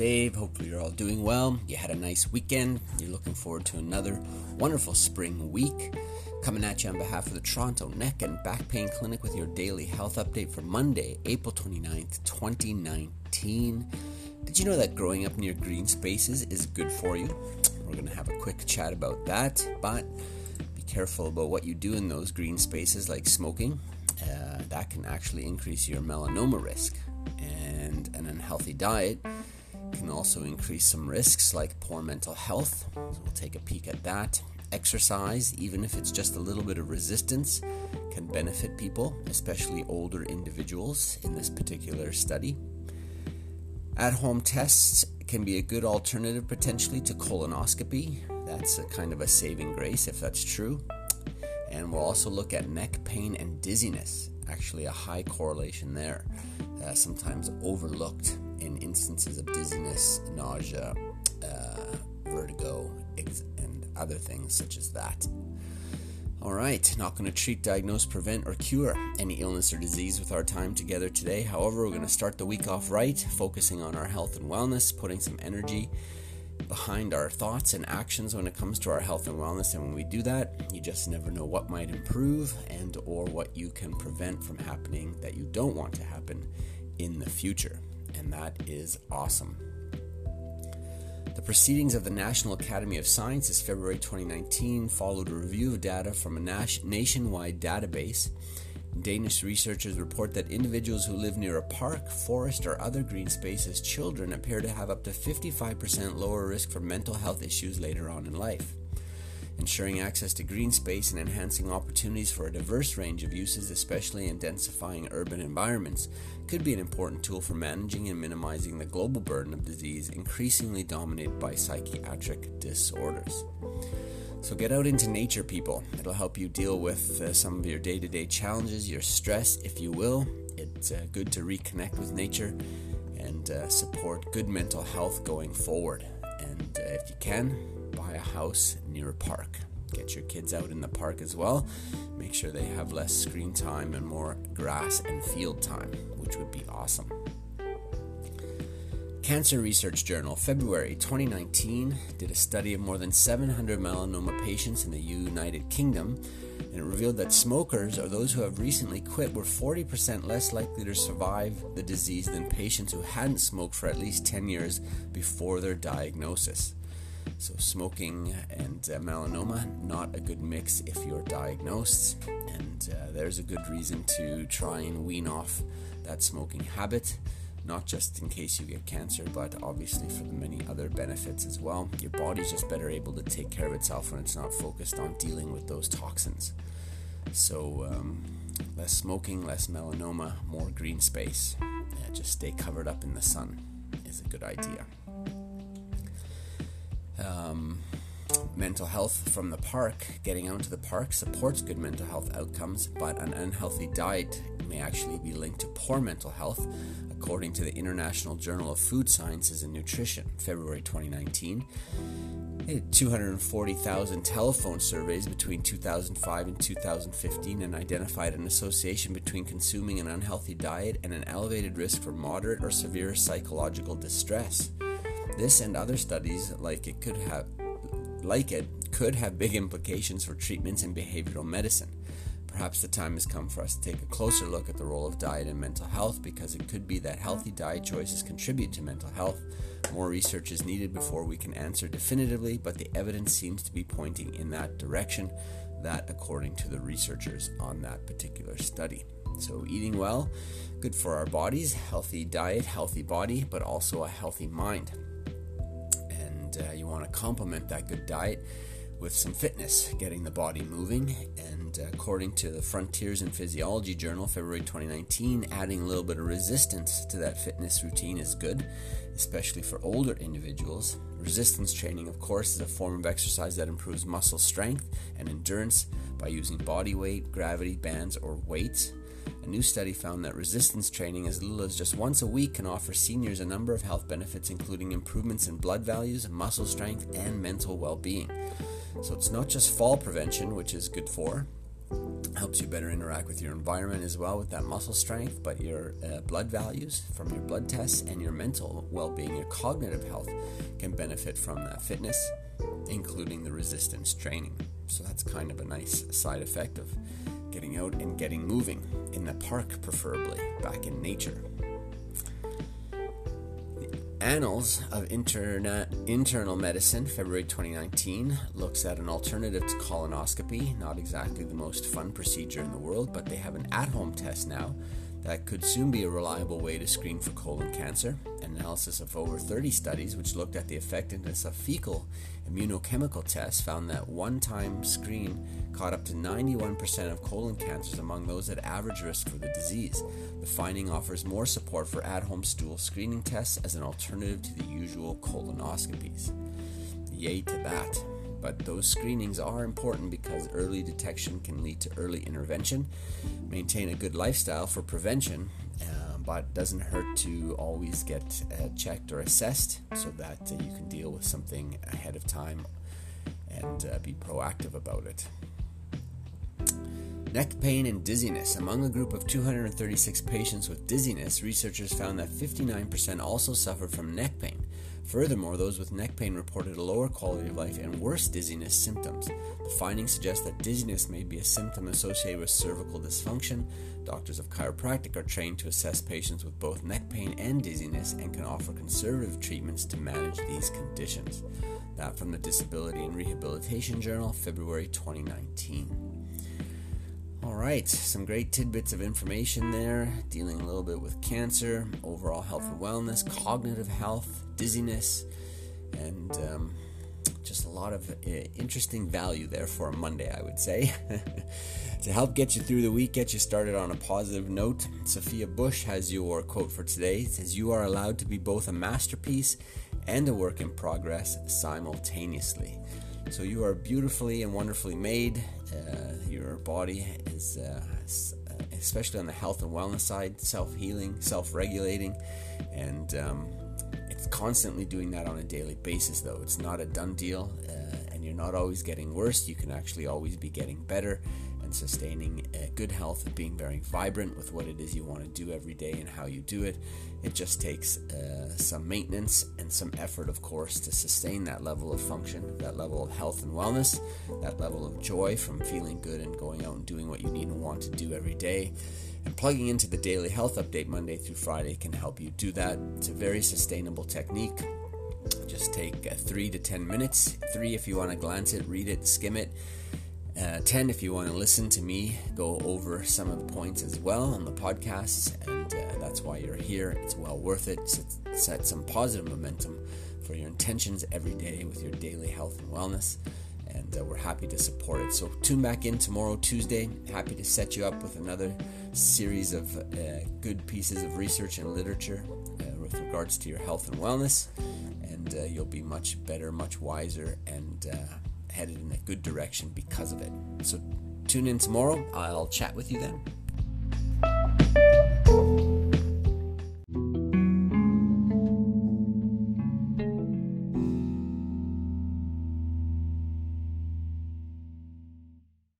Dave. Hopefully, you're all doing well. You had a nice weekend. You're looking forward to another wonderful spring week. Coming at you on behalf of the Toronto Neck and Back Pain Clinic with your daily health update for Monday, April 29th, 2019. Did you know that growing up near green spaces is good for you? We're going to have a quick chat about that, but be careful about what you do in those green spaces, like smoking. Uh, that can actually increase your melanoma risk. And an unhealthy diet can also increase some risks like poor mental health. So we'll take a peek at that. Exercise, even if it's just a little bit of resistance, can benefit people, especially older individuals in this particular study. At home tests can be a good alternative potentially to colonoscopy. That's a kind of a saving grace if that's true. And we'll also look at neck pain and dizziness, actually, a high correlation there, uh, sometimes overlooked in instances of dizziness, nausea, uh, vertigo, and other things such as that. All right, not going to treat, diagnose, prevent, or cure any illness or disease with our time together today. However, we're going to start the week off right, focusing on our health and wellness, putting some energy behind our thoughts and actions when it comes to our health and wellness and when we do that you just never know what might improve and or what you can prevent from happening that you don't want to happen in the future and that is awesome the proceedings of the National Academy of Sciences February 2019 followed a review of data from a nationwide database. Danish researchers report that individuals who live near a park, forest, or other green space as children appear to have up to 55% lower risk for mental health issues later on in life. Ensuring access to green space and enhancing opportunities for a diverse range of uses, especially in densifying urban environments, could be an important tool for managing and minimizing the global burden of disease increasingly dominated by psychiatric disorders. So get out into nature, people. It'll help you deal with uh, some of your day to day challenges, your stress, if you will. It's uh, good to reconnect with nature and uh, support good mental health going forward. And uh, if you can, buy a house near a park. Get your kids out in the park as well. Make sure they have less screen time and more grass and field time, which would be awesome. Cancer Research Journal, February 2019, did a study of more than 700 melanoma patients in the United Kingdom, and it revealed that smokers, or those who have recently quit, were 40% less likely to survive the disease than patients who hadn't smoked for at least 10 years before their diagnosis. So, smoking and uh, melanoma, not a good mix if you're diagnosed. And uh, there's a good reason to try and wean off that smoking habit, not just in case you get cancer, but obviously for the many other benefits as well. Your body's just better able to take care of itself when it's not focused on dealing with those toxins. So, um, less smoking, less melanoma, more green space. Yeah, just stay covered up in the sun is a good idea um, mental health from the park, getting out to the park supports good mental health outcomes, but an unhealthy diet may actually be linked to poor mental health, according to the International Journal of Food Sciences and Nutrition, February 2019. 240,000 telephone surveys between 2005 and 2015 and identified an association between consuming an unhealthy diet and an elevated risk for moderate or severe psychological distress. This and other studies like it could have like it could have big implications for treatments in behavioral medicine. Perhaps the time has come for us to take a closer look at the role of diet in mental health because it could be that healthy diet choices contribute to mental health. More research is needed before we can answer definitively, but the evidence seems to be pointing in that direction, that according to the researchers on that particular study. So, eating well, good for our bodies, healthy diet, healthy body, but also a healthy mind uh, you want to complement that good diet with some fitness, getting the body moving. And uh, according to the Frontiers in Physiology Journal, February 2019, adding a little bit of resistance to that fitness routine is good, especially for older individuals. Resistance training, of course, is a form of exercise that improves muscle strength and endurance by using body weight, gravity bands, or weights. A new study found that resistance training as little as just once a week can offer seniors a number of health benefits, including improvements in blood values, muscle strength, and mental well being. So it's not just fall prevention, which is good for, helps you better interact with your environment as well with that muscle strength, but your uh, blood values from your blood tests and your mental well being, your cognitive health can benefit from that fitness, including the resistance training. So that's kind of a nice side effect of getting out and getting moving in the park, preferably back in nature. Annals of Interna- Internal Medicine, February 2019, looks at an alternative to colonoscopy. Not exactly the most fun procedure in the world, but they have an at home test now that could soon be a reliable way to screen for colon cancer. An analysis of over 30 studies, which looked at the effectiveness of fecal immunochemical tests, found that one time screen caught up to 91% of colon cancers among those at average risk for the disease. The finding offers more support for at home stool screening tests as an alternative to the usual colonoscopies. Yay to that. But those screenings are important because early detection can lead to early intervention. Maintain a good lifestyle for prevention, uh, but doesn't hurt to always get uh, checked or assessed so that uh, you can deal with something ahead of time and uh, be proactive about it. Neck pain and dizziness. Among a group of 236 patients with dizziness, researchers found that 59% also suffered from neck pain. Furthermore, those with neck pain reported a lower quality of life and worse dizziness symptoms. The findings suggest that dizziness may be a symptom associated with cervical dysfunction. Doctors of chiropractic are trained to assess patients with both neck pain and dizziness and can offer conservative treatments to manage these conditions. That from the Disability and Rehabilitation Journal, February 2019. All right, some great tidbits of information there, dealing a little bit with cancer, overall health and wellness, cognitive health, dizziness, and um, just a lot of uh, interesting value there for a Monday, I would say. to help get you through the week, get you started on a positive note, Sophia Bush has your quote for today. It says, You are allowed to be both a masterpiece and a work in progress simultaneously. So you are beautifully and wonderfully made. Uh, your body is, uh, uh, especially on the health and wellness side, self healing, self regulating, and um, it's constantly doing that on a daily basis, though. It's not a done deal, uh, and you're not always getting worse. You can actually always be getting better and sustaining uh, good health being very vibrant with what it is you want to do every day and how you do it. It just takes uh, some maintenance and some effort, of course, to sustain that level of function, that level of health and wellness, that level of joy from feeling good and going out and doing what you need and want to do every day. And plugging into the daily health update Monday through Friday can help you do that. It's a very sustainable technique. Just take uh, three to ten minutes. Three if you want to glance it, read it, skim it uh, 10 if you want to listen to me go over some of the points as well on the podcast. and uh, that's why you're here. It's well worth it. Set, set some positive momentum for your intentions every day with your daily health and wellness and uh, we're happy to support it. So tune back in tomorrow tuesday. Happy to set you up with another series of uh, good pieces of research and literature uh, with regards to your health and wellness and uh, you'll be much better much wiser and headed in a good direction because of it. So tune in tomorrow. I'll chat with you then.